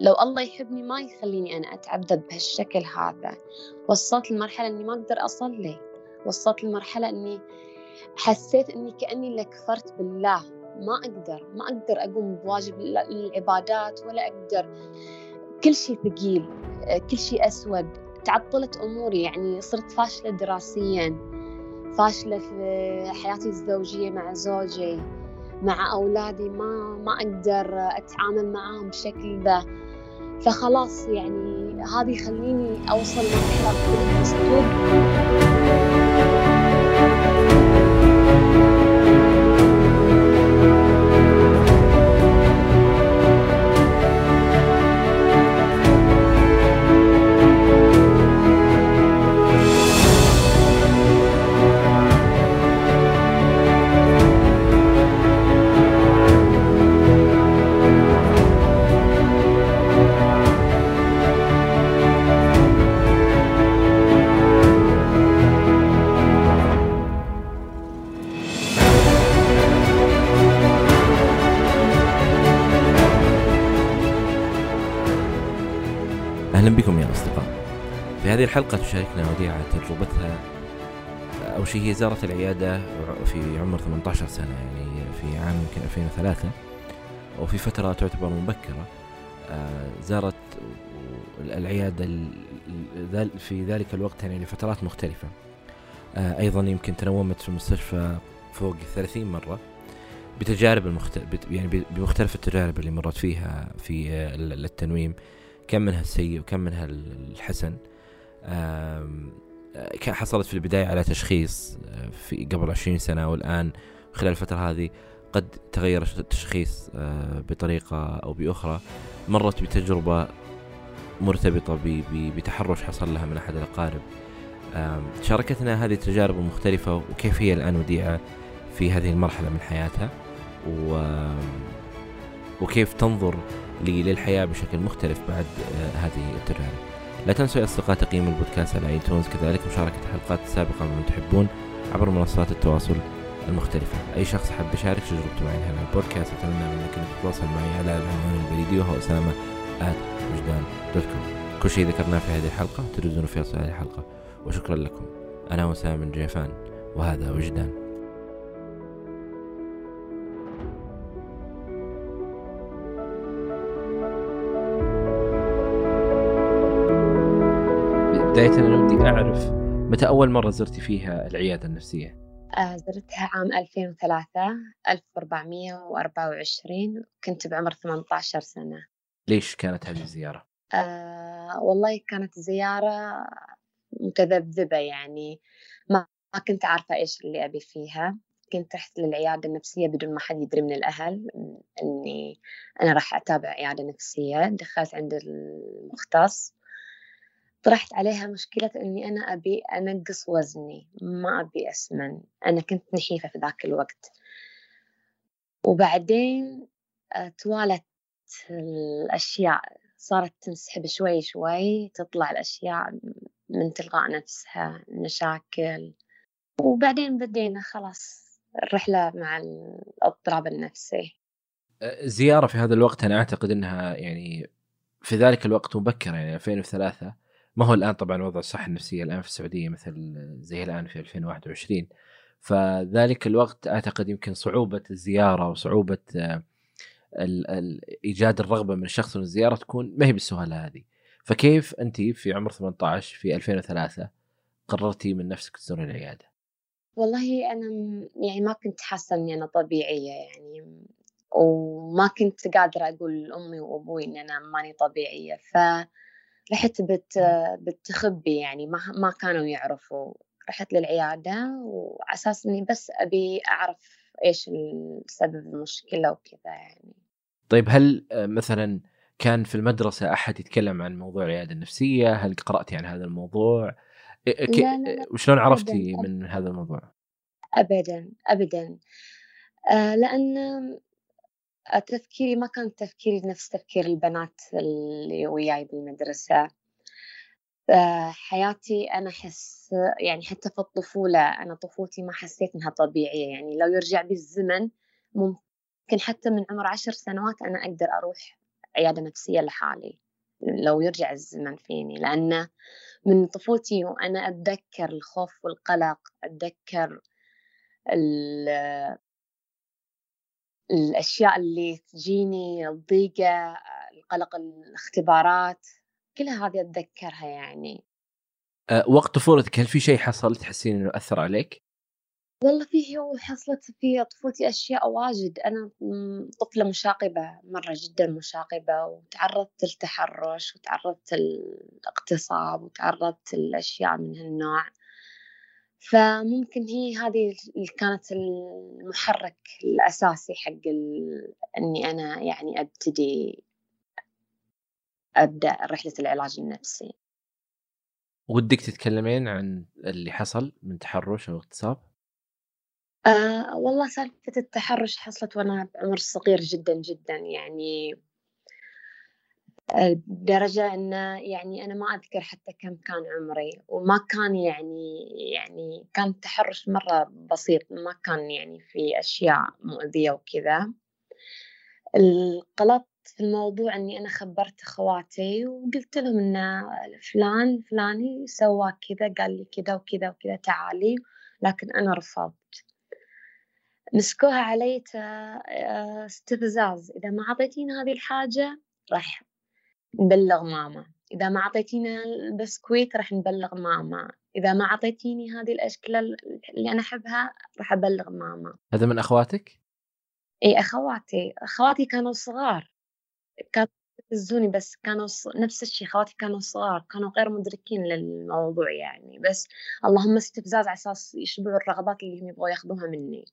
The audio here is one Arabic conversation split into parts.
لو الله يحبني ما يخليني أنا أتعذب بهالشكل هذا. وصلت لمرحلة إني ما أقدر أصلي. وصلت لمرحلة إني حسيت إني كأني لكفرت بالله. ما أقدر ما أقدر أقوم بواجب العبادات ولا أقدر. كل شيء ثقيل كل شيء أسود. تعطلت أموري يعني صرت فاشلة دراسيا فاشلة في حياتي الزوجية مع زوجي مع أولادي. ما ما أقدر أتعامل معاهم بالشكل ذا. فخلاص يعني هذا يخليني أوصل لمرحلة أسلوب هذه الحلقة تشاركنا وديعة تجربتها أول شيء هي زارت العيادة في عمر 18 سنة يعني في عام يمكن 2003 وفي فترة تعتبر مبكرة آه، زارت العيادة في ذلك الوقت يعني لفترات مختلفة. آه، أيضا يمكن تنومت في المستشفى فوق 30 مرة بتجارب المختلف يعني بمختلف التجارب اللي مرت فيها في التنويم. كم منها السيء وكم منها الحسن. حصلت في البداية على تشخيص آه، في قبل عشرين سنة والآن خلال الفترة هذه قد تغير التشخيص آه، بطريقة أو بأخرى. مرت بتجربة مرتبطة بتحرش حصل لها من أحد الأقارب. شاركتنا هذه التجارب المختلفة وكيف هي الآن وديعة في هذه المرحلة من حياتها و وكيف تنظر للحياة بشكل مختلف بعد آه، هذه التجارب لا تنسوا يا أصدقاء تقييم البودكاست على iTunes كذلك مشاركة الحلقات السابقة من تحبون عبر منصات التواصل المختلفة. أي شخص حاب يشارك تجربته معي هنا البودكاست أتمنى منك أنك تتواصل معي على العنوان البريدي وهو أسامة وجدان dot com كل شيء ذكرناه في هذه الحلقة تجدونه في هذه الحلقة. وشكرا لكم. أنا وسام من جيفان وهذا وجدان. بداية أنا ودي أعرف متى أول مرة زرتي فيها العيادة النفسية؟ آه زرتها عام 2003 1424 كنت بعمر 18 سنة. ليش كانت هذه الزيارة؟ آه والله كانت زيارة متذبذبة يعني. ما كنت عارفة إيش اللي أبي فيها. كنت رحت للعيادة النفسية بدون ما حد يدري من الأهل إني أنا راح أتابع عيادة نفسية. دخلت عند المختص. طرحت عليها مشكلة إني أنا أبي أنقص وزني ما أبي أسمن أنا كنت نحيفة في ذاك الوقت. وبعدين آه، توالت الأشياء صارت تنسحب شوي شوي تطلع الأشياء من تلقاء نفسها مشاكل. وبعدين بدينا خلاص الرحلة مع الاضطراب النفسي. زيارة في هذا الوقت أنا أعتقد أنها يعني في ذلك الوقت مبكرة يعني 2003 ما هو الآن طبعا وضع الصحه النفسية الآن في السعودية مثل زي الآن في 2021 فذلك الوقت أعتقد يمكن صعوبة الزيارة وصعوبة آه، إيجاد الرغبة من الشخص من الزيارة تكون ما هي بالسهولة هذه. فكيف أنت في عمر 18 في 2003 قررتي من نفسك تزوري العيادة؟ والله أنا يعني ما كنت حاسة إني أنا طبيعية يعني وما كنت قادرة أقول لأمي وأبوي إن أنا ماني طبيعية. ف رحت بت بالتخبي يعني ما ما كانوا يعرفوا رحت للعيادة وعلى أساس إني بس أبي أعرف إيش السبب المشكلة وكذا يعني طيب هل آه، مثلا كان في المدرسة أحد يتكلم عن موضوع العيادة النفسية؟ هل قرأتي عن هذا الموضوع؟ لا لا لا. وشلون عرفتي أبداً. من هذا الموضوع؟ أبدا أبدا آه لأن تفكيري ما كان تفكيري نفس تفكير البنات اللي وياي بالمدرسة. حياتي أنا أحس يعني حتى في الطفولة أنا طفولتي ما حسيت إنها طبيعية يعني لو يرجع بي الزمن ممكن حتى من عمر عشر سنوات أنا أقدر أروح عيادة نفسية لحالي. لو يرجع الزمن فيني لأن من طفولتي وأنا أتذكر الخوف والقلق أتذكر الأشياء اللي تجيني الضيقة القلق الاختبارات كلها هذه أتذكرها يعني. أه وقت طفولتك هل في شيء حصل تحسين إنه أثر عليك؟ والله في حصلت في طفولتي أشياء واجد. أنا طفلة مشاغبة مرة جدا مشاغبة وتعرضت للتحرش وتعرضت للاغتصاب وتعرضت لأشياء من هالنوع. فممكن هي هذه اللي كانت المحرك الأساسي حق إني أنا يعني أبتدي أبدأ رحلة العلاج النفسي ودك تتكلمين عن اللي حصل من تحرش أو اغتصاب؟ آه والله سالفة التحرش حصلت وأنا بعمر صغير جدا جدا يعني بدرجة أن يعني أنا ما أذكر حتى كم كان عمري وما كان يعني يعني كان التحرش مرة بسيط ما كان يعني في أشياء مؤذية وكذا. الغلط في الموضوع أني أنا خبرت أخواتي وقلت لهم أن فلان الفلاني سوى كذا قال لي كذا وكذا وكذا تعالي لكن أنا رفضت. مسكوها علي آه، استفزاز. إذا ما أعطيتيني هذه الحاجة راح نبلغ ماما. إذا ما أعطيتينا البسكويت راح نبلغ ماما. إذا ما أعطيتيني هذه الأشكال اللي أنا أحبها راح أبلغ ماما. هذا من أخواتك؟ إي أخواتي. أخواتي كانوا صغار. كانوا يستفزوني بس كانوا ص... نفس الشيء خواتي كانوا صغار. كانوا غير مدركين للموضوع يعني. بس اللهم استفزاز على أساس يشبعوا الرغبات اللي هم يبغوا ياخذوها مني.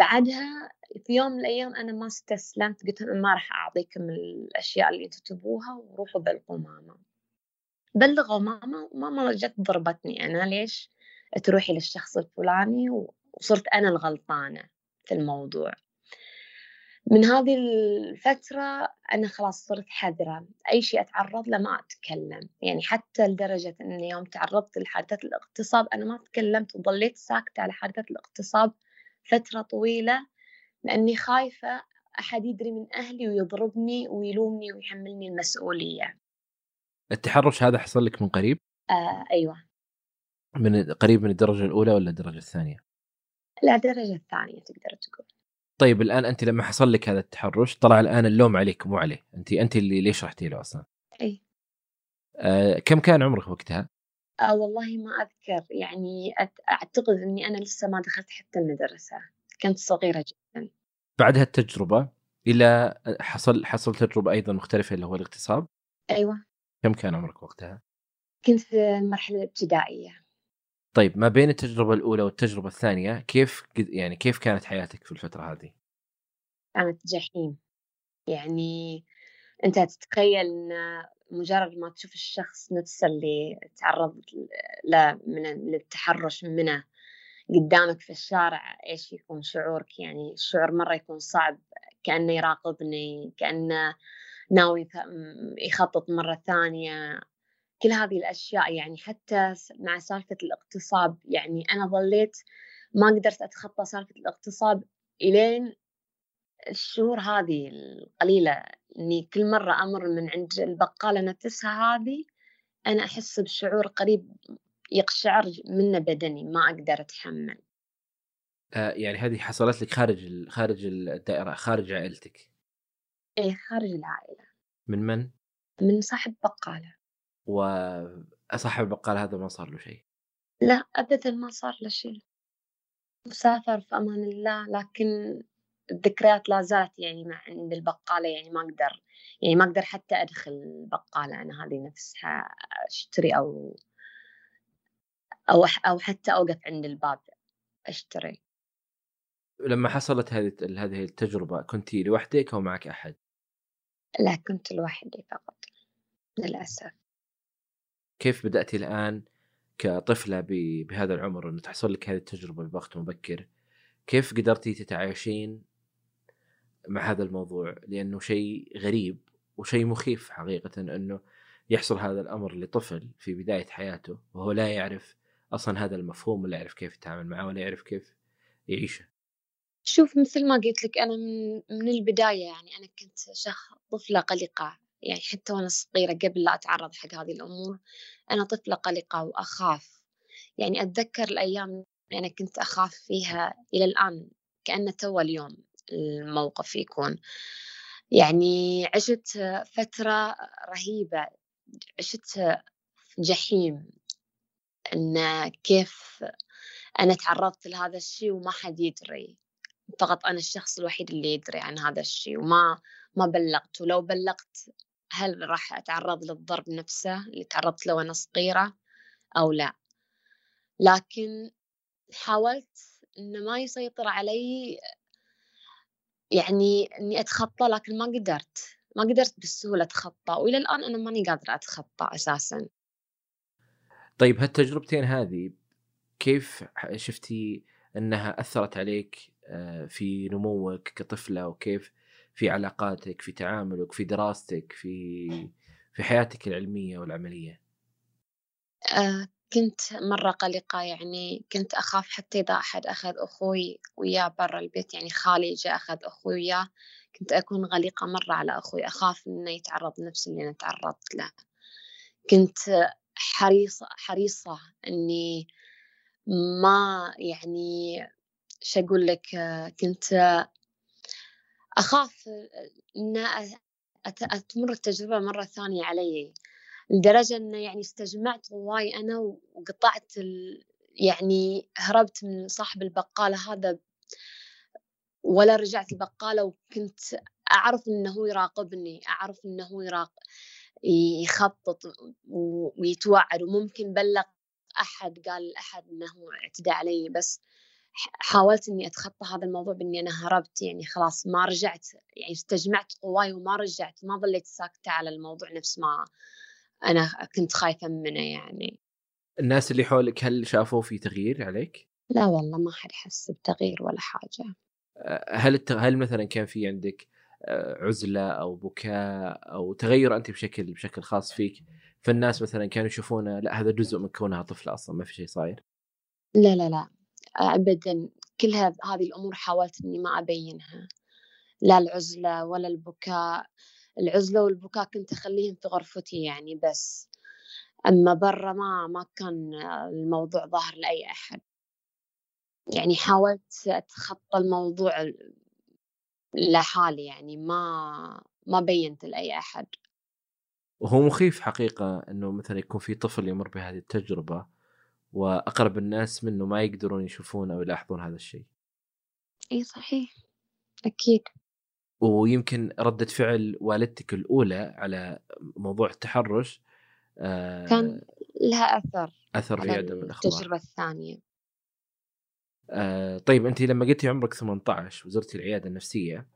بعدها في يوم من الأيام أنا ما استسلمت قلت لهم ما راح أعطيكم الأشياء اللي أنتم تبوها وروحوا بلغوا ماما. بلغوا ماما وماما جت ضربتني أنا ليش؟ تروحي للشخص الفلاني وصرت أنا الغلطانة في الموضوع. من هذه الفترة أنا خلاص صرت حذرة. أي شيء أتعرض له ما أتكلم. يعني حتى لدرجة أني يوم تعرضت لحادثة الاغتصاب أنا ما تكلمت وظليت ساكتة على حادثة الاغتصاب فترة طويلة لأني خايفة أحد يدري من أهلي ويضربني ويلومني ويحملني المسؤولية التحرش هذا حصل لك من قريب؟ آه أيوة من قريب من الدرجة الأولى ولا الدرجة الثانية؟ لا الدرجة الثانية تقدر تقول طيب الآن أنت لما حصل لك هذا التحرش طلع الآن اللوم عليك مو عليه أنت أنت اللي ليش رحتي له أصلا؟ أي آه كم كان عمرك وقتها؟ آه والله ما أذكر. يعني أعتقد أني أنا لسه ما دخلت حتى المدرسة. كنت صغيرة جدا. بعد هالتجربة إلى حصل حصل تجربة أيضا مختلفة اللي هو الاغتصاب. أيوة. كم كان عمرك وقتها؟ كنت في المرحلة الابتدائية طيب ما بين التجربة الأولى والتجربة الثانية كيف يعني كيف كانت حياتك في الفترة هذه؟ كانت جحيم. يعني أنت تتخيل أن مجرد ما تشوف الشخص نفسه اللي تعرض له من التحرش منه قدامك في الشارع إيش يكون شعورك؟ يعني الشعور مرة يكون صعب كأنه يراقبني كأنه ناوي يخطط مرة ثانية. كل هذه الأشياء يعني حتى مع سالفة الاغتصاب يعني أنا ظليت ما قدرت أتخطى سالفة الاغتصاب إلين الشهور هذه القليلة. إني كل مرة أمر من عند البقالة نفسها هذه أنا أحس بشعور قريب يقشعر منه بدني ما أقدر أتحمل. آه يعني هذه حصلت لك خارج خارج الدائرة خارج عائلتك؟ إيه خارج العائلة. من من؟ من صاحب بقالة. وصاحب البقالة هذا ما صار له شيء؟ لا ابدا ما صار له شيء. مسافر في أمان الله لكن الذكريات لا زالت يعني مع عند البقالة يعني ما أقدر يعني ما أقدر حتى أدخل البقالة أنا هذه نفسها أشتري أو أو أو حتى أوقف عند الباب أشتري. لما حصلت هذه هذه التجربة كنت لوحدك أو معك أحد؟ لا كنت لوحدي فقط للأسف. كيف بدأتي الآن كطفلة بهذا العمر أنه تحصل لك هذه التجربة بوقت مبكر؟ كيف قدرتي تتعايشين مع هذا الموضوع لأنه شيء غريب وشيء مخيف حقيقة أنه يحصل هذا الأمر لطفل في بداية حياته وهو لا يعرف أصلا هذا المفهوم ولا يعرف كيف يتعامل معه ولا يعرف كيف يعيشه. شوف مثل ما قلت لك أنا من, من البداية يعني أنا كنت شخص طفلة قلقة يعني حتى وأنا صغيرة قبل لا أتعرض حق هذه الأمور أنا طفلة قلقة وأخاف يعني أتذكر الأيام اللي أنا كنت أخاف فيها إلى الآن كأنه تو اليوم الموقف يكون. يعني عشت فترة رهيبة عشت جحيم إن كيف أنا تعرضت لهذا الشيء وما حد يدري. فقط أنا الشخص الوحيد اللي يدري عن هذا الشيء وما ما بلغت. ولو بلغت هل راح أتعرض للضرب نفسه اللي تعرضت له وأنا صغيرة أو لا؟ لكن حاولت إنه ما يسيطر علي يعني إني أتخطى لكن ما قدرت ما قدرت بالسهولة أتخطى وإلى الآن أنا ماني قادرة أتخطى أساسا. طيب هالتجربتين هذه كيف شفتي أنها أثرت عليك آه، في نموك كطفلة وكيف في علاقاتك في تعاملك في دراستك في في حياتك العلمية والعملية؟ آه كنت مرة قلقة يعني كنت أخاف حتى إذا أحد أخذ أخوي وياه برا البيت يعني خالي جاء أخذ أخوي وياه كنت أكون غليقة مرة على أخوي أخاف إنه يتعرض نفس اللي أنا تعرضت له. كنت حريصة حريصة إني ما يعني شو أقول لك كنت أخاف إن أتمر التجربة مرة ثانية علي. لدرجة إنه يعني استجمعت قواي أنا وقطعت ال... يعني هربت من صاحب البقالة هذا ولا رجعت البقالة وكنت أعرف إنه هو يراقبني أعرف إنه هو يراقب يخطط ويتوعد وممكن بلغ أحد قال أحد إنه اعتدى علي بس حاولت إني أتخطى هذا الموضوع بإني أنا هربت يعني خلاص ما رجعت يعني استجمعت قواي وما رجعت ما ظليت ساكتة على الموضوع نفس ما أنا كنت خايفة منه يعني. الناس اللي حولك هل شافوا في تغيير عليك؟ لا والله ما حد حس بتغيير ولا حاجة. هل التغ... هل مثلا كان في عندك عزلة أو بكاء أو تغير أنت بشكل بشكل خاص فيك فالناس مثلا كانوا يشوفونه لا هذا جزء من كونها طفلة أصلا ما في شيء صاير؟ لا لا لا أبدا كل هذه الأمور حاولت إني ما أبينها. لا العزلة ولا البكاء. العزلة والبكاء كنت أخليهم في غرفتي يعني بس. أما برا ما ما كان الموضوع ظاهر لأي أحد. يعني حاولت أتخطى الموضوع لحالي يعني ما ما بينت لأي أحد. وهو مخيف حقيقة أنه مثلا يكون في طفل يمر بهذه التجربة وأقرب الناس منه ما يقدرون يشوفون أو يلاحظون هذا الشيء. إي صحيح أكيد. ويمكن ردة فعل والدتك الأولى على موضوع التحرش آه كان لها أثر أثر في عدم الإخبار. التجربة الثانية. آه طيب أنت لما قلتي عمرك 18 وزرتي العيادة النفسية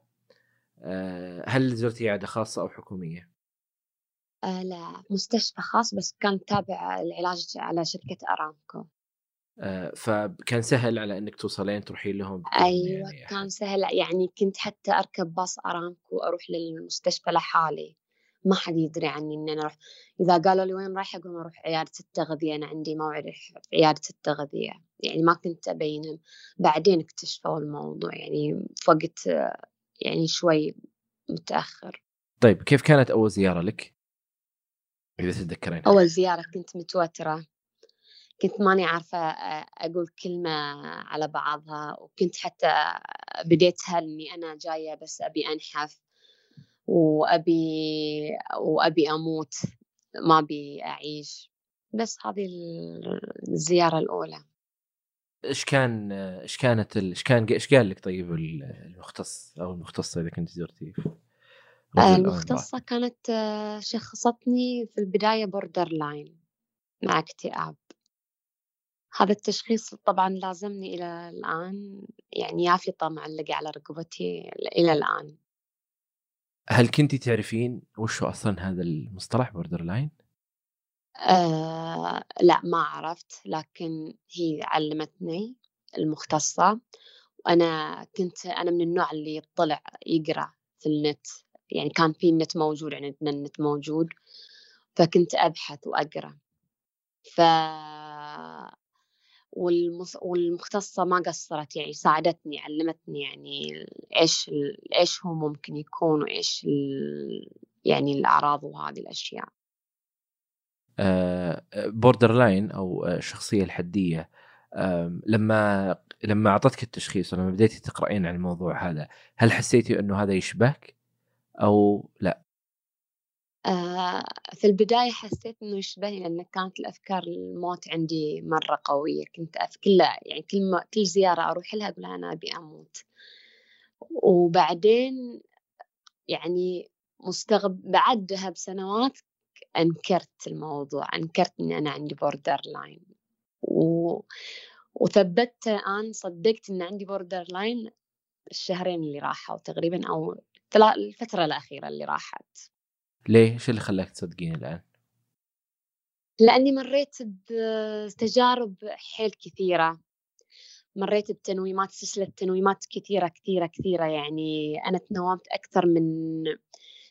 آه هل زرتي عيادة خاصة أو حكومية؟ آه لا مستشفى خاص بس كان تابع العلاج على شركة أرامكو. فكان سهل على إنك توصلين تروحين لهم أيوه يعني كان سهل. يعني كنت حتى أركب باص أرامكو وأروح للمستشفى لحالي. ما حد يدري عني ان أنا أروح. إذا قالوا لي وين رايحة أقول أروح عيادة التغذيه أنا عندي موعد في عيادة التغذيه يعني ما كنت أبينهم. بعدين اكتشفوا الموضوع. يعني في وقت يعني شوي متأخر. طيب كيف كانت أول زيارة لك؟ إذا تتذكرين أول زيارة كنت متوترة. كنت ماني عارفة أقول كلمة على بعضها وكنت حتى بديتها إني أنا جاية بس أبي أنحف وأبي وأبي أموت ما أبي أعيش. بس هذه الزيارة الأولى. إيش كان إيش كانت إيش كان إيش قال لك طيب المختص أو المختصة إذا كنت زرتي المختصة كانت شخصتني في البداية borderline مع اكتئاب. هذا التشخيص طبعا لازمني إلى الآن يعني يافطة معلقة على رقبتي إلى الآن. هل كنتي تعرفين وش أصلا هذا المصطلح borderline؟ آه لا ما عرفت لكن هي علمتني المختصة. وأنا كنت أنا من النوع اللي يطلع يقرأ في النت يعني كان في النت موجود عندنا يعني النت موجود فكنت أبحث وأقرأ. ف والمختصة ما قصرت يعني ساعدتني علمتني يعني إيش إيش هو ممكن يكون وإيش يعني الأعراض وهذه الأشياء. border آه، line أو الشخصية الحدية. لما لما أعطتك التشخيص ولما بديتي تقرأين عن الموضوع هذا هل حسيتي أنه هذا يشبهك؟ أو لا؟ آه، في البداية حسيت إنه يشبهني لأن كانت الأفكار الموت عندي مرة قوية. كنت كل يعني كل ما كل زيارة أروح لها أقول أنا أبي أموت. وبعدين يعني مستغب بعدها بسنوات أنكرت الموضوع أنكرت إني أنا عندي borderline و... وثبتت الآن صدقت إن عندي borderline الشهرين اللي راحوا تقريبا أو الفترة الأخيرة اللي راحت. ليه؟ إيش اللي خلاك تصدقين الآن؟ لأني مريت بتجارب حيل كثيرة مريت بتنويمات سلسلة تنويمات كثيرة كثيرة كثيرة يعني أنا تنومت أكثر من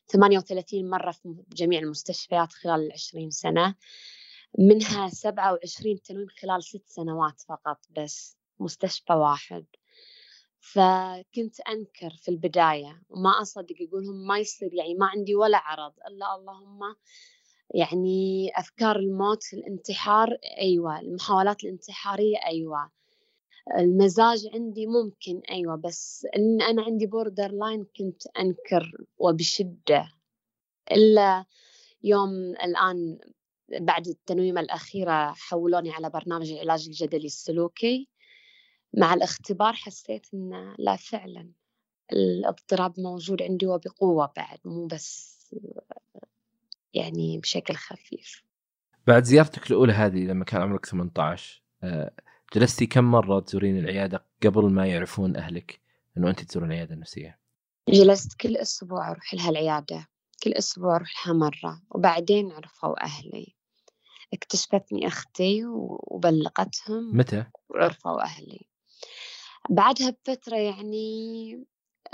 38 مرة في جميع المستشفيات خلال العشرين سنة منها 27 تنويم خلال ست سنوات فقط بس مستشفى واحد فكنت أنكر في البداية وما أصدق يقولهم ما يصير يعني ما عندي ولا عرض إلا اللهم يعني أفكار الموت الانتحار أيوة المحاولات الانتحارية أيوة. المزاج عندي ممكن أيوة بس إن أنا عندي borderline كنت أنكر وبشدة. إلا يوم الآن بعد التنويمة الأخيرة حولوني على برنامج العلاج الجدلي السلوكي. مع الاختبار حسيت إن لا فعلا الاضطراب موجود عندي وبقوة بعد مو بس يعني بشكل خفيف بعد زيارتك الأولى هذه لما كان عمرك 18 آه، جلستي كم مرة تزورين العيادة قبل ما يعرفون أهلك أنه أنت تزورين العيادة النفسية؟ جلست كل أسبوع أروح لها العيادة كل أسبوع أروح لها مرة وبعدين عرفوا أهلي اكتشفتني أختي وبلغتهم متى؟ وعرفوا أهلي بعدها بفترة يعني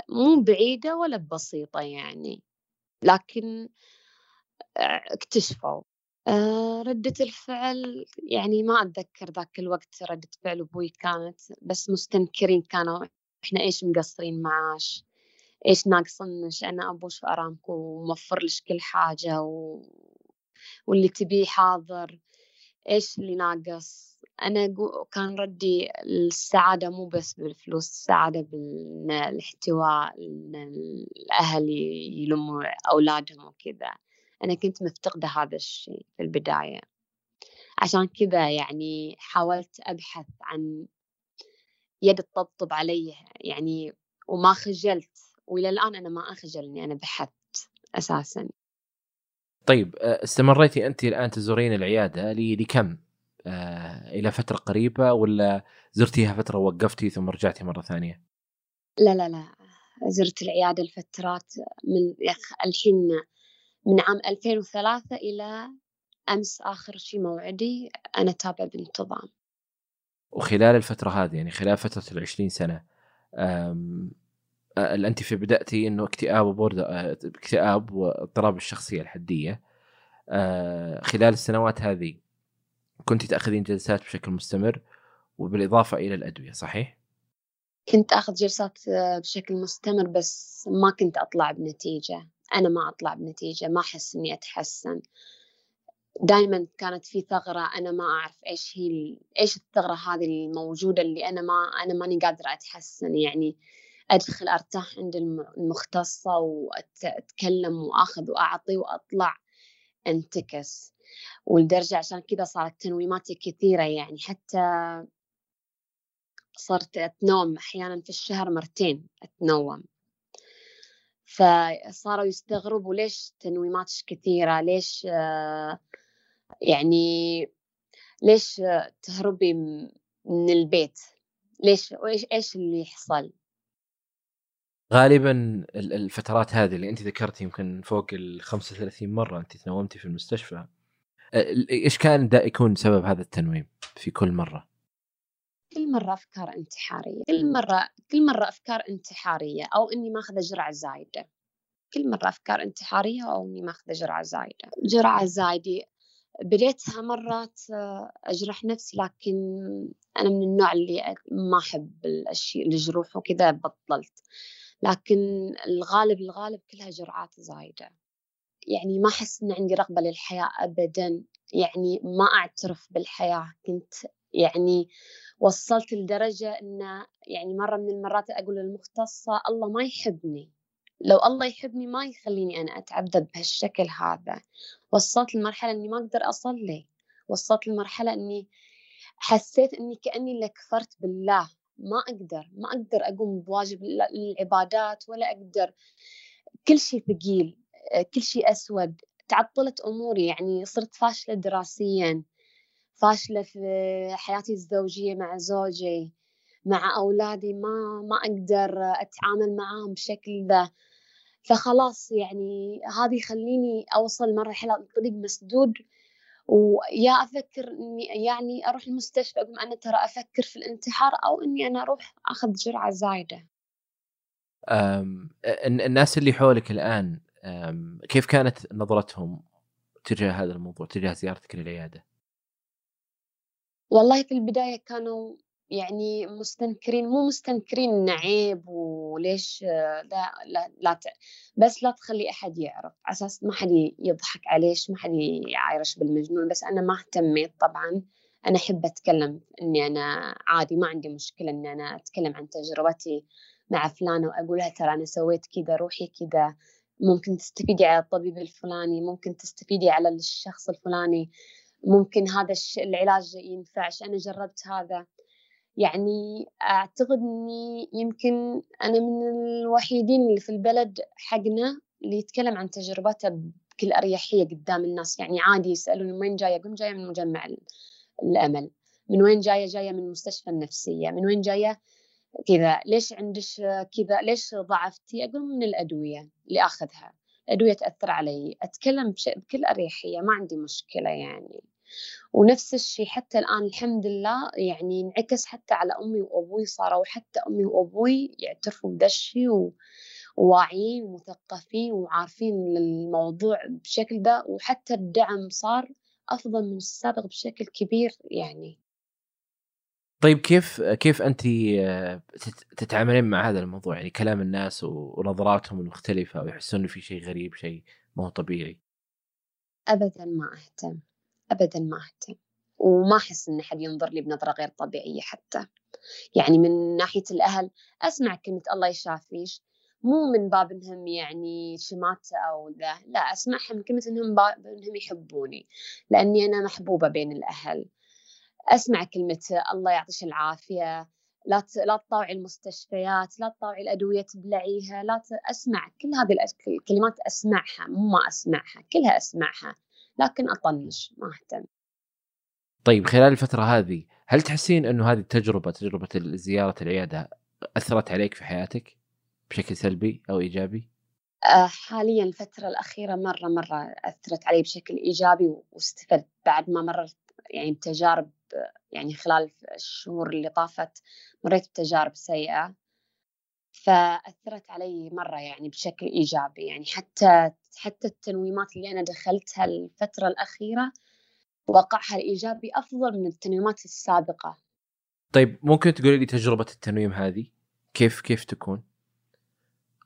مو بعيدة ولا بسيطة يعني لكن اكتشفوا. آه، ردة الفعل يعني ما أتذكر ذاك الوقت ردة فعل أبوي كانت بس مستنكرين كانوا. إحنا إيش مقصرين معاش؟ إيش ناقصنش أنا أبوش في أرامكو؟ وموفر لش كل حاجة؟ و... واللي تبيه حاضر. إيش اللي ناقص؟ أنا كان ردي السعادة مو بس بالفلوس السعادة بالاحتواء إن الأهل يلموا أولادهم وكذا. أنا كنت مفتقدة هذا الشيء في البداية. عشان كذا يعني حاولت أبحث عن يد تطبطب علي يعني وما خجلت. وإلى الآن أنا ما اخجل اني أنا بحثت أساسا. طيب استمريتي انت الآن تزورين العيادة لكم؟ آه إلى فترة قريبة ولا زرتيها فترة ووقفتي ثم رجعتي مرة ثانية؟ لا لا لا زرت العيادة لفترات من الحين من عام 2003 إلى أمس آخر شيء موعدي أنا تابعة بانتظام. وخلال الفترة هذه يعني خلال فترة العشرين سنة اللي انت في بدأتي إنه اكتئاب وبورد آه، اكتئاب واضطراب الشخصية الحدية آه، خلال السنوات هذه كنت تأخذين جلسات بشكل مستمر وبالإضافة إلى الأدوية صحيح؟ كنت أخذ جلسات آه، بشكل مستمر بس ما كنت أطلع بنتيجة. أنا ما أطلع بنتيجة ما أحس إني أتحسن. دائما كانت في ثغرة أنا ما أعرف إيش هي إيش الثغرة هذه الموجودة اللي أنا ما أنا ماني قادرة أتحسن. يعني أدخل أرتاح عند المختصة وأتكلم وأخذ وأعطي وأطلع أنتكس. ولدرجة عشان كذا صارت تنويماتي كثيرة يعني حتى صرت أتنوم أحيانا في الشهر مرتين أتنوم. فصاروا يستغربوا ليش تنويماتك كثيرة ليش يعني ليش تهربي من البيت؟ ليش إيش إيش اللي يحصل؟ غالبا الفترات هذه اللي انت ذكرتي يمكن فوق ال 35 مرة انت تنومتي في المستشفى. إيش كان دا يكون سبب هذا التنويم في كل مرة؟ كل مرة أفكار انتحارية كل مرة كل مرة أفكار انتحارية أو إني ماخذة جرعة زايدة. كل مرة أفكار انتحارية أو إني ماخذة جرعة زايدة. جرعة زايدة بديتها مرات أجرح نفسي لكن أنا من النوع اللي ما أحب الأشياء الجروح وكذا بطلت. لكن الغالب الغالب كلها جرعات زايدة. يعني ما أحس إن عندي رغبة للحياة أبدا يعني ما أعترف بالحياة. كنت يعني وصلت لدرجة إن يعني مرة من المرات أقول للمختصة الله ما يحبني لو الله يحبني ما يخليني أنا أتعذب بهالشكل هذا. وصلت لمرحلة إني ما أقدر أصلي. وصلت لمرحلة إني حسيت إني كأني كفرت بالله. ما أقدر ما أقدر أقوم بواجب العبادات ولا أقدر. كل شيء ثقيل. كل شيء أسود. تعطلت أموري يعني صرت فاشلة دراسيا فاشلة في حياتي الزوجية مع زوجي مع أولادي ما ما أقدر أتعامل معاهم بشكل ذا. فخلاص يعني هذا يخليني أوصل مرحلة الطريق مسدود. ويا أفكر إني يعني أروح المستشفى أقول أنا ترى أفكر في الانتحار أو إني أنا أروح أخذ جرعة زايدة. الناس اللي حولك الآن كيف كانت نظرتهم تجاه هذا الموضوع تجاه زيارتك للعيادة؟ والله في البداية كانوا يعني مستنكرين مو مستنكرين عيب وليش لا لا لا ت... بس لا تخلي أحد يعرف على أساس ما حد يضحك عليش ما حد يعايرش بالمجنون بس أنا ما اهتميت طبعا أنا أحب أتكلم إني أنا عادي ما عندي مشكلة إني أنا أتكلم عن تجربتي مع فلانة وأقول لها ترى أنا سويت كذا روحي كذا ممكن تستفيدي على الطبيب الفلاني ممكن تستفيدي على الشخص الفلاني ممكن هذا العلاج ينفعش أنا جربت هذا. يعني أعتقد إني يمكن أنا من الوحيدين اللي في البلد حقنا اللي يتكلم عن تجربته بكل أريحية قدام الناس. يعني عادي يسألون من وين جاية أقول جاية من مجمع الأمل. من وين جاية؟ جاية من المستشفى النفسية. من وين جاية؟ كذا ليش عندك كذا ليش ضعفتي؟ أقول من الأدوية اللي أخذها. الأدوية تأثر علي. أتكلم بكل أريحية ما عندي مشكلة يعني. ونفس الشيء حتى الآن الحمد لله يعني انعكس حتى على أمي وأبوي صاروا حتى أمي وأبوي يعترفوا بدا الشيء وواعيين ومثقفين وعارفين الموضوع بشكل ده. وحتى الدعم صار أفضل من السابق بشكل كبير يعني. طيب كيف كيف أنت تتعاملين مع هذا الموضوع؟ يعني كلام الناس ونظراتهم المختلفه ويحسون في شيء غريب شيء ما هو طبيعي. ابدا ما أهتم ابدا ما أهتم. وما أحس إن حد ينظر لي بنظرة غير طبيعية حتى. يعني من ناحية الأهل أسمع كلمة الله يشافيش. مو من باب إنهم يعني شماتة أو ذا لا اسمعها من كلمة إنهم باب إنهم يحبوني. لأني أنا محبوبة بين الأهل. أسمع كلمة الله يعطيك العافية لا لا تطاوعي المستشفيات لا تطاوعي الأدوية تبلعيها لا أسمع كل هذه الكلمات أسمعها مو ما أسمعها كلها أسمعها لكن أطنش ما أهتم طيب خلال الفترة هذه هل تحسين إنه هذه التجربة تجربة زيارة العيادة أثرت عليك في حياتك بشكل سلبي أو إيجابي؟ آه، حاليا الفترة الأخيرة مرة مرة أثرت علي بشكل إيجابي واستفدت بعد ما مررت يعني بتجارب يعني خلال الشهور اللي طافت مريت بتجارب سيئة. فأثرت علي مرة يعني بشكل إيجابي. يعني حتى حتى التنويمات اللي أنا دخلتها الفترة الأخيرة وقعها الإيجابي أفضل من التنويمات السابقة. طيب ممكن تقولي لي تجربة التنويم هذه؟ كيف كيف تكون؟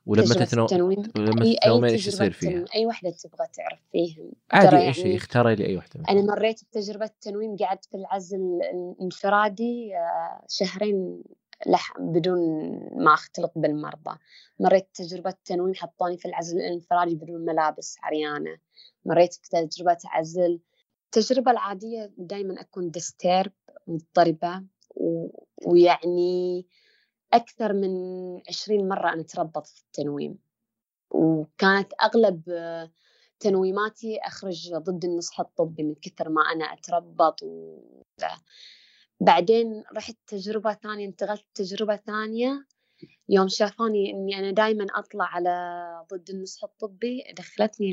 ولما تتنو... لما تتنومين إيش يصير فيها؟ أي وحدة تبغى تعرف فيهم عادي اي شيء يعني اختاري لي أي وحدة أنا مريت بتجربة التنويم قعدت في العزل الانفرادي آه، شهرين لح بدون ما أختلط بالمرضى. مريت تجربة تنويم حطوني في العزل الانفرادي بدون ملابس عريانة. مريت بتجربة عزل. التجربة العادية دائما أكون دستيرب مضطربة و... ويعني أكثر من عشرين مرة أنا تربط في التنويم. وكانت أغلب تنويماتي أخرج ضد النصح الطبي من كثر ما أنا أتربط و... بعدين رحت تجربة ثانية انتقلت تجربة ثانية. يوم شافوني إني أنا دائما أطلع على ضد النصح الطبي دخلتني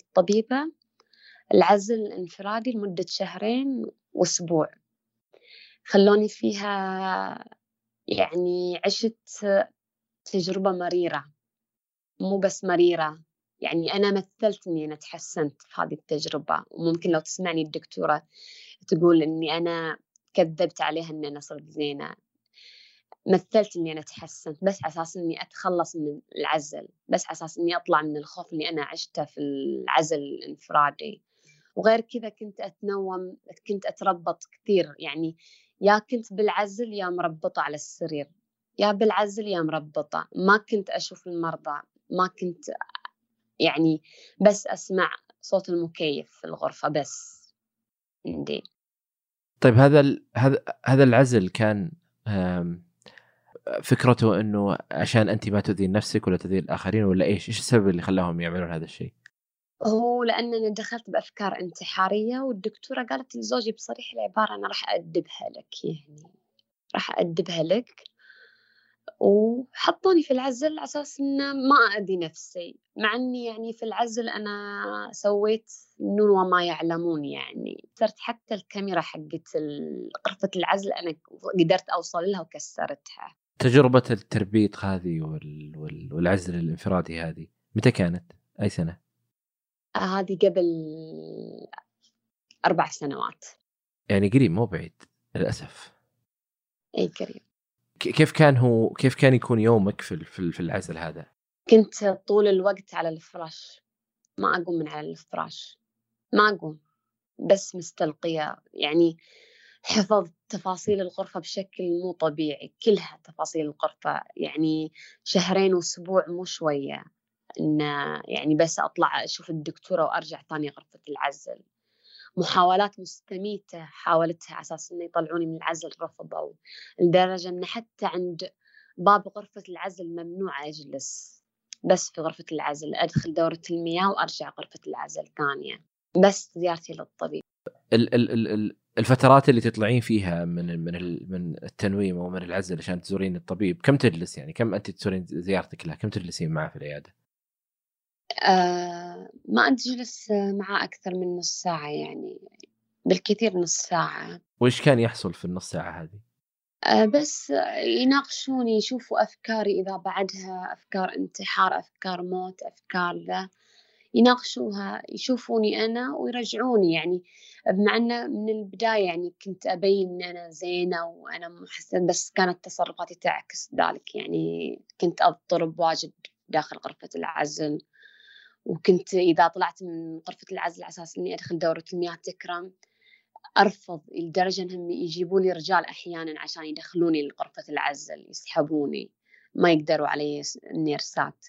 الطبيبة. العزل الانفرادي لمدة شهرين وأسبوع. خلوني فيها يعني عشت تجربة مريرة مو بس مريرة يعني أنا مثلت إني أنا تحسنت في هذه التجربة. وممكن لو تسمعني الدكتورة تقول إني أنا كذبت عليها إني أنا صرت زينة. مثلت إني أنا تحسنت بس على أساس إني أتخلص من العزل بس على أساس إني أطلع من الخوف اللي أنا عشته في العزل الإنفرادي. وغير كذا كنت أتنوم كنت أتربط كثير. يعني يا كنت بالعزل يا مربطة على السرير يا بالعزل يا مربطة ما كنت أشوف المرضى ما كنت يعني بس أسمع صوت المكيف في الغرفة بس عندي طيب هذا هذا هذا العزل كان فكرته إنه عشان أنت ما تؤذين نفسك ولا تؤذين الآخرين ولا إيش؟ إيش السبب اللي خلاهم يعملون هذا الشيء؟ هو لأنني دخلت بأفكار انتحارية والدكتورة قالت لزوجي بصريح العبارة أنا راح أدبها لك يعني راح أدبها لك وحطوني في العزل على أساس إن ما أذي نفسي مع إني يعني في العزل أنا سويت نون وما يعلمون يعني صرت حتى الكاميرا حقت غرفة العزل أنا قدرت أوصل لها وكسرتها تجربة التربيط هذه والعزل الانفرادي هذه متى كانت؟ أي سنة؟ هذه قبل أربع سنوات. يعني قريب مو بعيد للأسف. أي قريب. كيف كان هو كيف كان يكون يومك في في العزل هذا؟ كنت طول الوقت على الفراش. ما أقوم من على الفراش. ما أقوم. بس مستلقية. يعني حفظت تفاصيل الغرفة بشكل مو طبيعي. كلها تفاصيل الغرفة. يعني شهرين وأسبوع مو شوية. إن يعني بس أطلع أشوف الدكتورة وأرجع ثاني غرفة العزل. محاولات مستميتة حاولتها على أساس إنه يطلعوني من العزل رفضوا لدرجة إن حتى عند باب غرفة العزل ممنوع أجلس بس في غرفة العزل أدخل دورة المياه وأرجع غرفة العزل ثانية بس زيارتي للطبيب. ال ال ال الفترات اللي تطلعين فيها من من من التنويم أو من العزل عشان تزورين الطبيب كم تجلس يعني؟ كم انت تزورين زيارتك له كم تجلسين معه في العيادة؟ آه ما أجلس معاه أكثر من نص ساعة يعني بالكثير نص ساعة. وإيش كان يحصل في النص ساعة هذه؟ آه بس يناقشوني يشوفوا أفكاري إذا بعدها أفكار انتحار أفكار موت أفكار ذا. يناقشوها يشوفوني أنا ويرجعوني يعني. بمع أنه من البداية يعني كنت أبين أن أنا زينة وأنا محسنة بس كانت تصرفاتي تعكس ذلك يعني. كنت أضطرب واجد داخل غرفة العزل. وكنت إذا طلعت من غرفة العزل على أساس إني أدخل دورة المياه تكرم أرفض لدرجة إنهم يجيبوا لي رجال أحيانا عشان يدخلوني لغرفة العزل يسحبوني. ما يقدروا علي النيرسات.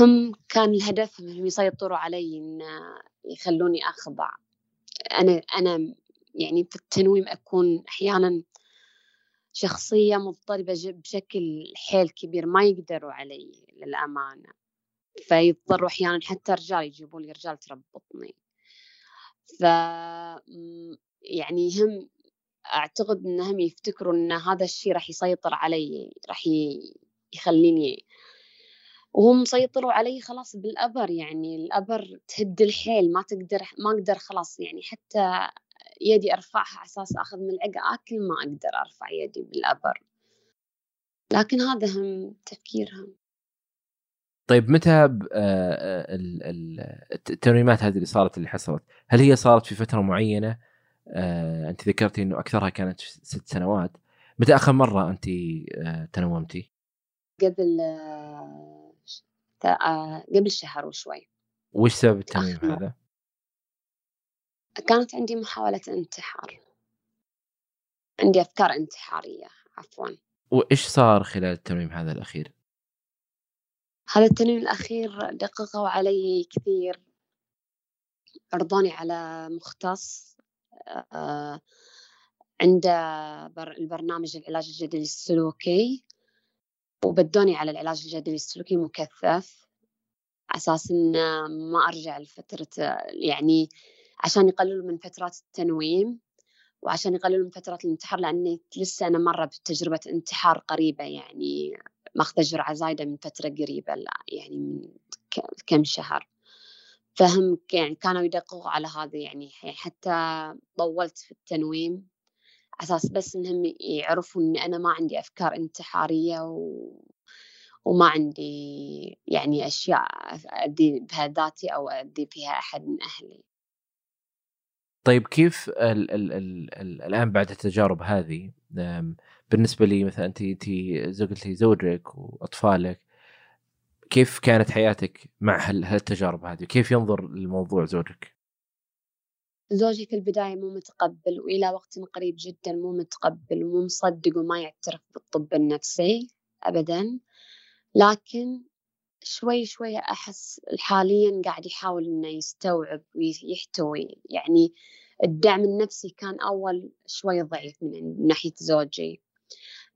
هم كان الهدف انهم يسيطروا علي إن يخلوني أخضع. أنا أنا يعني في التنويم أكون أحيانا شخصية مضطربة بشكل حيل كبير ما يقدروا علي للأمانة. فيضطروا أحيانا حتى رجال يجيبوا لي رجال تربطني ف يعني هم أعتقد انهم يفتكروا إن هذا الشيء راح يسيطر علي راح يخليني وهم مسيطروا علي خلاص بالأبر يعني الأبر تهد الحيل ما تقدر ما أقدر خلاص يعني حتى يدي أرفعها على أساس أخذ ملعقة آكل ما أقدر أرفع يدي بالأبر. لكن هذا هم تفكيرهم. طيب متى آه، آه، الترميمات هذه اللي صارت اللي حصلت؟ هل هي صارت في فترة معينة؟ آه، أنت ذكرتي إنه أكثرها كانت ست سنوات. متى آخر مرة أنت تنومتي؟ قبل قبل شهر وشوي. وش سبب التنويم هذا؟ كانت عندي محاولة انتحار. عندي أفكار انتحارية عفوا. وإيش صار خلال التنويم هذا الأخير؟ هذا التنويم الأخير دققوا علي كثير. عرضوني على مختص آه، عند البرنامج العلاج الجدلي السلوكي. وبدوني على العلاج الجدلي السلوكي مكثف أساس إن ما أرجع لفترة يعني عشان يقللوا من فترات التنويم وعشان يقللوا من فترات الانتحار لأني لسه أنا مرة بتجربة انتحار قريبة يعني. ماخذة جرعة زايدة من فترة قريبة لا يعني من كم شهر. فهم يعني كانوا يدققوا على هذا يعني حتى طولت في التنويم. أساس بس إنهم يعرفوا إني أنا ما عندي أفكار انتحارية و... وما عندي يعني أشياء أدي بها ذاتي أو أدي فيها أحد من أهلي. طيب كيف ال ال ال ال الآن بعد التجارب هذه بالنسبة لي مثلا انت زي قلتي زوجك وأطفالك كيف كانت حياتك مع هالتجارب هذه؟ كيف ينظر للموضوع زوجك؟ زوجي في البداية مو متقبل وإلى وقت قريب جدا مو متقبل ومو مصدق وما يعترف بالطب النفسي أبدا لكن شوي شوي أحس حاليا قاعد يحاول إنه يستوعب ويحتوي يعني الدعم النفسي كان أول شوي ضعيف من ناحية زوجي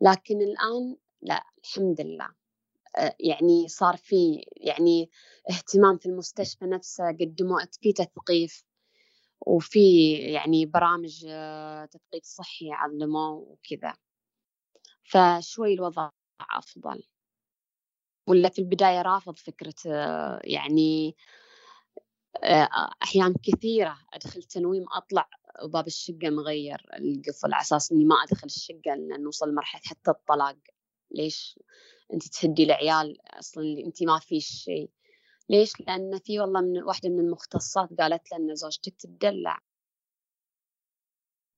لكن الآن لا الحمد لله. آه، يعني صار في يعني اهتمام في المستشفى نفسه قدموا في تثقيف وفي يعني برامج آه، تثقيف صحي علموا وكذا. فشوي الوضع أفضل. ولا في البداية رافض فكرة آه، يعني أحيان كثيرة أدخل تنويم أطلع باب الشقة مغير القفل على أساس إني ما أدخل الشقة لأن نوصل لمرحلة حتى الطلاق. ليش؟ أنت تهدي العيال أصلا أنت ما في شيء. ليش؟ لأن في والله من واحدة من المختصات قالت لنا زوجتك تدلع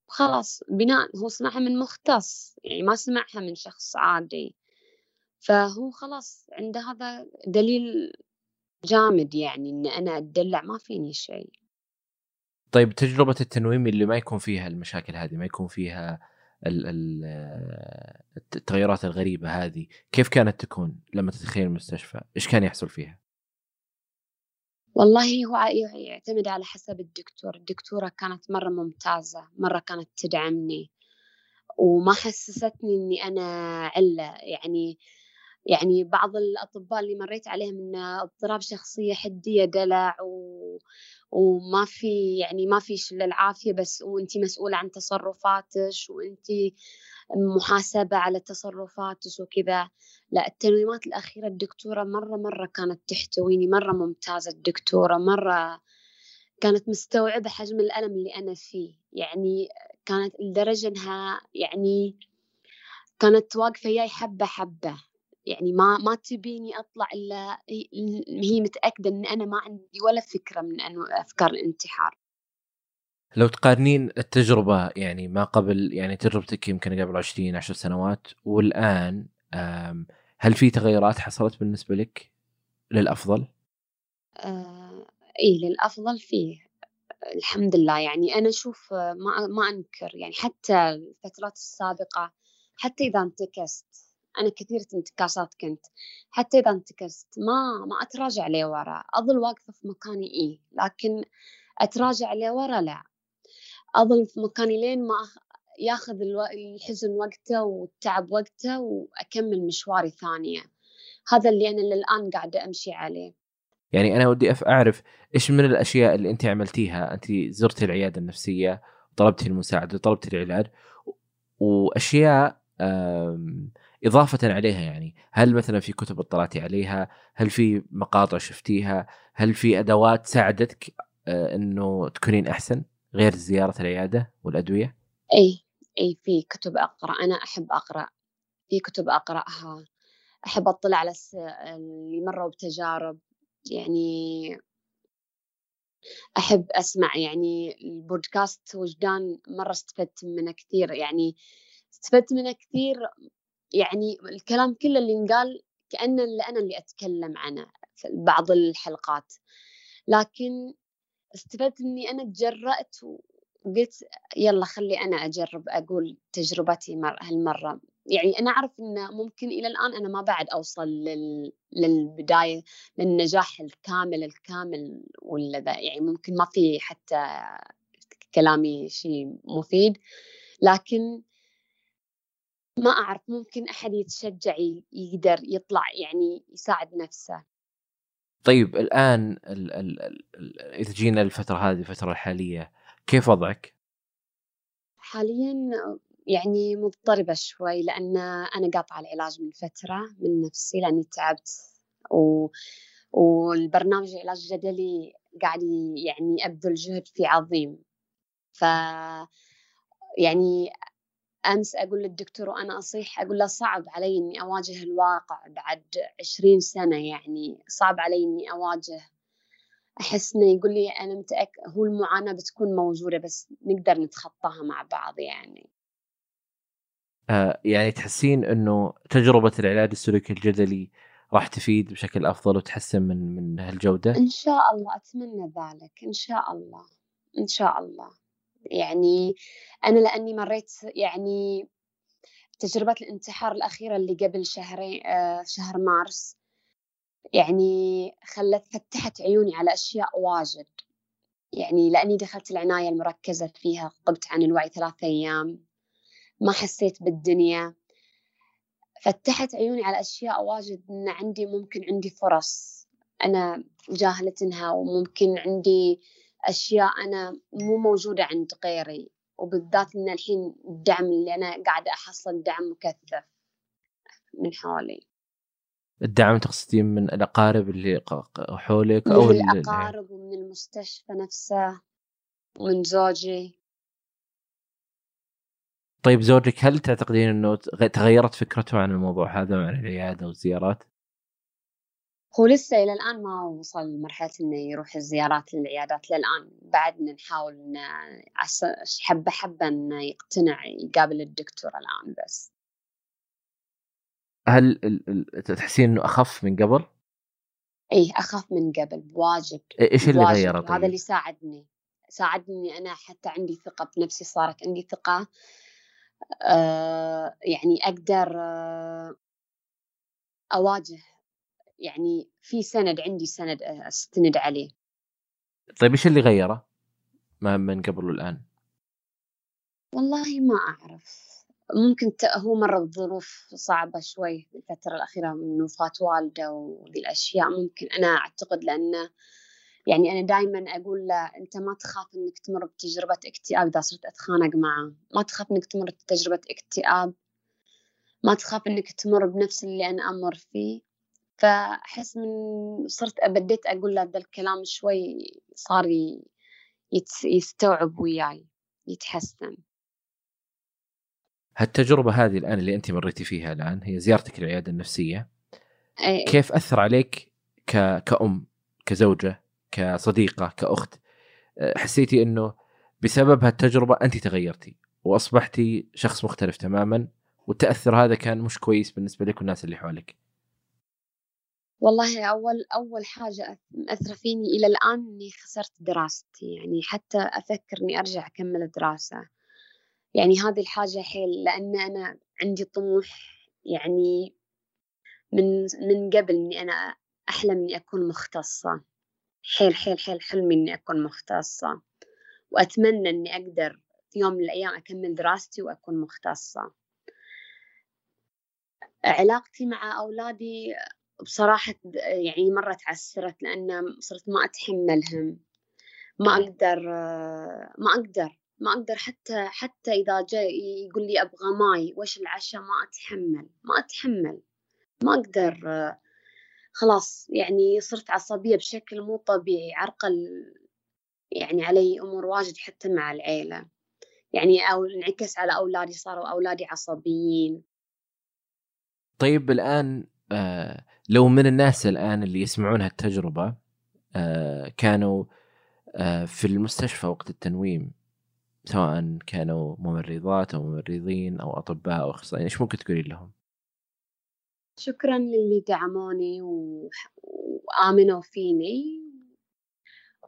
خلاص بناء هو سمعها من مختص يعني ما سمعها من شخص عادي. فهو خلاص عنده هذا دليل جامد يعني إن أنا أتدلع ما فيني شيء. طيب تجربة التنويم اللي ما يكون فيها المشاكل هذه ما يكون فيها التغيرات الغريبة هذه كيف كانت تكون لما تدخلين المستشفى؟ إيش كان يحصل فيها؟ والله هو يعتمد على حسب الدكتور. الدكتورة كانت مرة ممتازة مرة كانت تدعمني وما حسستني إني أنا علة. يعني يعني بعض الأطباء اللي مريت عليهم إن اضطراب شخصية حدية دلع و... وما في يعني ما في إلا العافية بس وأنت مسؤولة عن تصرفاتك وأنت محاسبة على تصرفاتك وكذا. لا التنويمات الأخيرة الدكتورة مرة مرة كانت تحتويني مرة ممتازة الدكتورة مرة كانت مستوعبة حجم الألم اللي أنا فيه. يعني كانت لدرجة إنها يعني كانت واقفة وياي حبة حبة. يعني ما ما تبيني أطلع إلا هي متأكدة إن أنا ما عندي ولا فكرة من انه أفكار الانتحار. لو تقارنين التجربة يعني ما قبل يعني تجربتك يمكن قبل 20 10 سنوات والآن هل في تغيرات حصلت بالنسبة لك للأفضل؟ آه إيه للأفضل فيه. الحمد لله. يعني أنا أشوف ما ما أنكر. يعني حتى الفترات السابقة حتى إذا انتكست أنا كثيرة انتكاسات كنت. حتى إذا انتكست ما ما أتراجع لورا أظل واقفة في مكاني إيه. لكن أتراجع لورا لا. أظل في مكاني لين ما ياخذ الحزن وقته والتعب وقته وأكمل مشواري ثانية. هذا اللي أنا للآن قاعدة أمشي عليه. يعني أنا ودي أعرف إيش من الأشياء اللي أنت عملتيها؟ أنت زرتي العيادة النفسية طلبتي المساعدة طلبتي العلاج وأشياء إضافة عليها يعني هل مثلا في كتب اطلعتي عليها؟ هل في مقاطع شفتيها؟ هل في أدوات ساعدتك آه، أنه تكونين أحسن غير زيارة العيادة والأدوية؟ أي أي في كتب أقرأ أنا أحب أقرأ في كتب أقرأها. أحب أطلع على اللي مروا بتجارب يعني أحب أسمع يعني البودكاست وجدان مرة استفدت منه كثير يعني استفدت منه كثير يعني الكلام كله اللي انقال كأن اللي أنا اللي أتكلم عنه في بعض الحلقات. لكن استفدت إني أنا تجرأت وقلت يلا خلي أنا أجرب أقول تجربتي مر هالمرة. يعني أنا أعرف إنه ممكن إلى الآن أنا ما بعد أوصل لل... للبداية للنجاح الكامل الكامل ولا ذا. يعني ممكن ما في حتى كلامي شيء مفيد. لكن ما أعرف ممكن أحد يتشجع يقدر يطلع يعني يساعد نفسه طيب الآن ال ال ال إذا جينا الفترة هذه الفترة الحالية كيف وضعك؟ حاليا يعني مضطربة شوي لأن أنا قاطعة العلاج من فترة من نفسي لأني تعبت و... والبرنامج العلاج الجدلي قاعد يعني أبذل جهد فيه عظيم ف يعني أمس أقول للدكتور وأنا أصيح أقول له صعب علي إني أواجه الواقع بعد عشرين سنة يعني صعب علي إني أواجه. أحس إنه يقول لي أنا متأكد هو المعاناة بتكون موجودة بس نقدر نتخطاها مع بعض يعني. آه يعني تحسين إنه تجربة العلاج السلوكي الجدلي راح تفيد بشكل أفضل وتحسن من من هالجودة؟ إن شاء الله أتمنى ذلك إن شاء الله إن شاء الله. يعني أنا لأني مريت يعني تجربة الانتحار الأخيرة اللي قبل شهرين آه شهر مارس يعني خلت فتحت عيوني على أشياء واجد. يعني لأني دخلت العناية المركزة فيها غبت عن الوعي ثلاثة أيام ما حسيت بالدنيا. فتحت عيوني على أشياء واجد إن عندي ممكن عندي فرص. أنا جاهلتها وممكن عندي أشياء أنا مو موجودة عند غيري وبالذات إن الحين الدعم اللي أنا قاعدة أحصل دعم مكثف من حولي الدعم تقصدين من الأقارب اللي حولك أو من الأقارب ومن المستشفى نفسه ومن زوجي طيب زوجك هل تعتقدين إنه تغيرت فكرته عن الموضوع هذا وعن العيادة والزيارات؟ هو لسه إلى الآن ما وصل لمرحلة إنه يروح الزيارات للعيادات للآن بعدنا نحاول انه حبة حبة انه يقتنع يقابل الدكتور الآن بس هل تحسين إنه أخف من قبل؟ إيه أخف من قبل بواجد إيش اللي غيره طيب؟ هذا اللي ساعدني ساعدني أنا حتى عندي ثقة بنفسي صارت عندي ثقة آه يعني أقدر آه أواجه يعني في سند عندي سند أستند عليه. طيب إيش اللي غيره؟ ما من قبل والآن. والله ما أعرف. ممكن هو مر بظروف صعبة شوي الفترة الأخيرة من وفاة والده وذي الأشياء. ممكن أنا أعتقد لأنه يعني أنا دائما أقول له أنت ما تخاف إنك تمر بتجربة اكتئاب. إذا صرت أتخانق معه ما تخاف إنك تمر بتجربة اكتئاب. ما تخاف إنك تمر بنفس اللي أنا أمر فيه. فأحس من صرت بديت أقول له ذا الكلام شوي صار يستوعب وياي يتحسن. هالتجربة هذه الآن اللي أنت مريتي فيها الآن هي زيارتك للعيادة النفسية أي. كيف أثر عليك ك... كأم كزوجة كصديقة كأخت؟ حسيتي أنه بسبب هالتجربة أنت تغيرتي وأصبحتي شخص مختلف تماما والتأثر هذا كان مش كويس بالنسبة لك والناس اللي حولك. والله أول أول حاجة مأثرة فيني إلى الآن إني خسرت دراستي يعني حتى أفكر إني أرجع أكمل دراسة يعني هذه الحاجة حيل لأن أنا عندي طموح يعني من من قبل إني أنا أحلم إني أكون مختصة. حيل حيل حيل حلمي إني أكون مختصة. وأتمنى إني أقدر في يوم من الأيام أكمل دراستي وأكون مختصة. علاقتي مع أولادي بصراحة يعني مرة تعسرت لأن صرت ما أتحملهم ما أقدر ما أقدر ما أقدر حتى حتى إذا جاء يقول لي أبغى ماي وش العشاء؟ ما أتحمل ما أتحمل. ما أقدر خلاص يعني صرت عصبية بشكل مو طبيعي عرقل يعني علي أمور واجد حتى مع العيلة. يعني أو انعكس على أولادي صاروا أولادي عصبيين. طيب الآن آه لو من الناس الآن اللي يسمعون هالتجربة آه كانوا آه في المستشفى وقت التنويم سواء كانوا ممرضات أو ممرضين أو أطباء أو أخصائيين إيش ممكن تقولين لهم؟ شكرا للي دعموني. وآمنوا فيني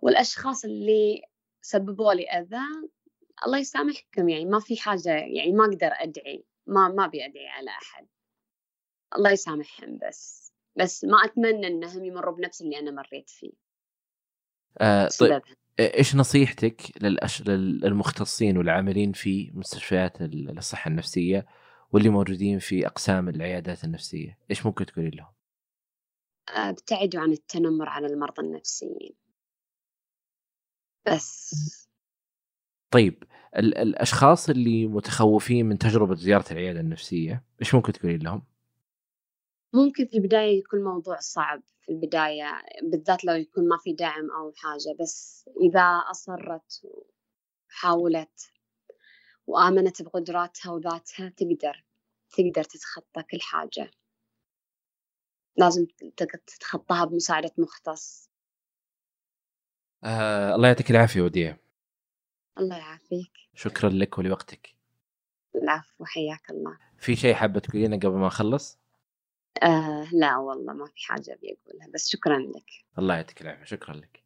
والأشخاص اللي سببوا لي أذى الله يسامحكم يعني ما في حاجة يعني ما أقدر أدعي ما ما أبي أدعي على أحد الله يسامحهم بس. بس ما أتمنى أنهم يمروا بنفس اللي أنا مريت فيه. آه طيب إيش نصيحتك للأش... للمختصين والعاملين في مستشفيات الصحة النفسية واللي موجودين في أقسام العيادات النفسية؟ إيش ممكن تقولي لهم؟ ابتعدوا عن التنمر على المرضى النفسيين. بس. طيب ال- الأشخاص اللي متخوفين من تجربة زيارة العيادة النفسية إيش ممكن تقولي لهم؟ ممكن في البداية يكون موضوع صعب في البداية بالذات لو يكون ما في دعم أو حاجة بس إذا أصرت وحاولت وآمنت بقدراتها وذاتها تقدر تقدر تتخطى كل حاجة. لازم تتخطاها بمساعدة مختص. آه الله يعطيك العافية وديع. الله يعافيك. شكرا لك ولوقتك. العفو حياك الله. في شيء حابة تقولينه قبل ما أخلص؟ آه لا والله ما في حاجة أبي أقولها بس شكرا لك. الله يعطيك العافية شكرا لك.